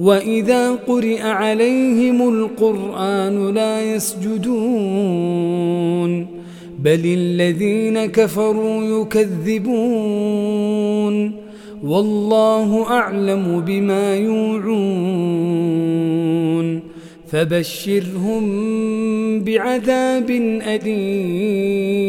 وإذا قرئ عليهم القرآن لا يسجدون بل الذين كفروا يكذبون والله أعلم بما يوعون فبشرهم بعذاب أليم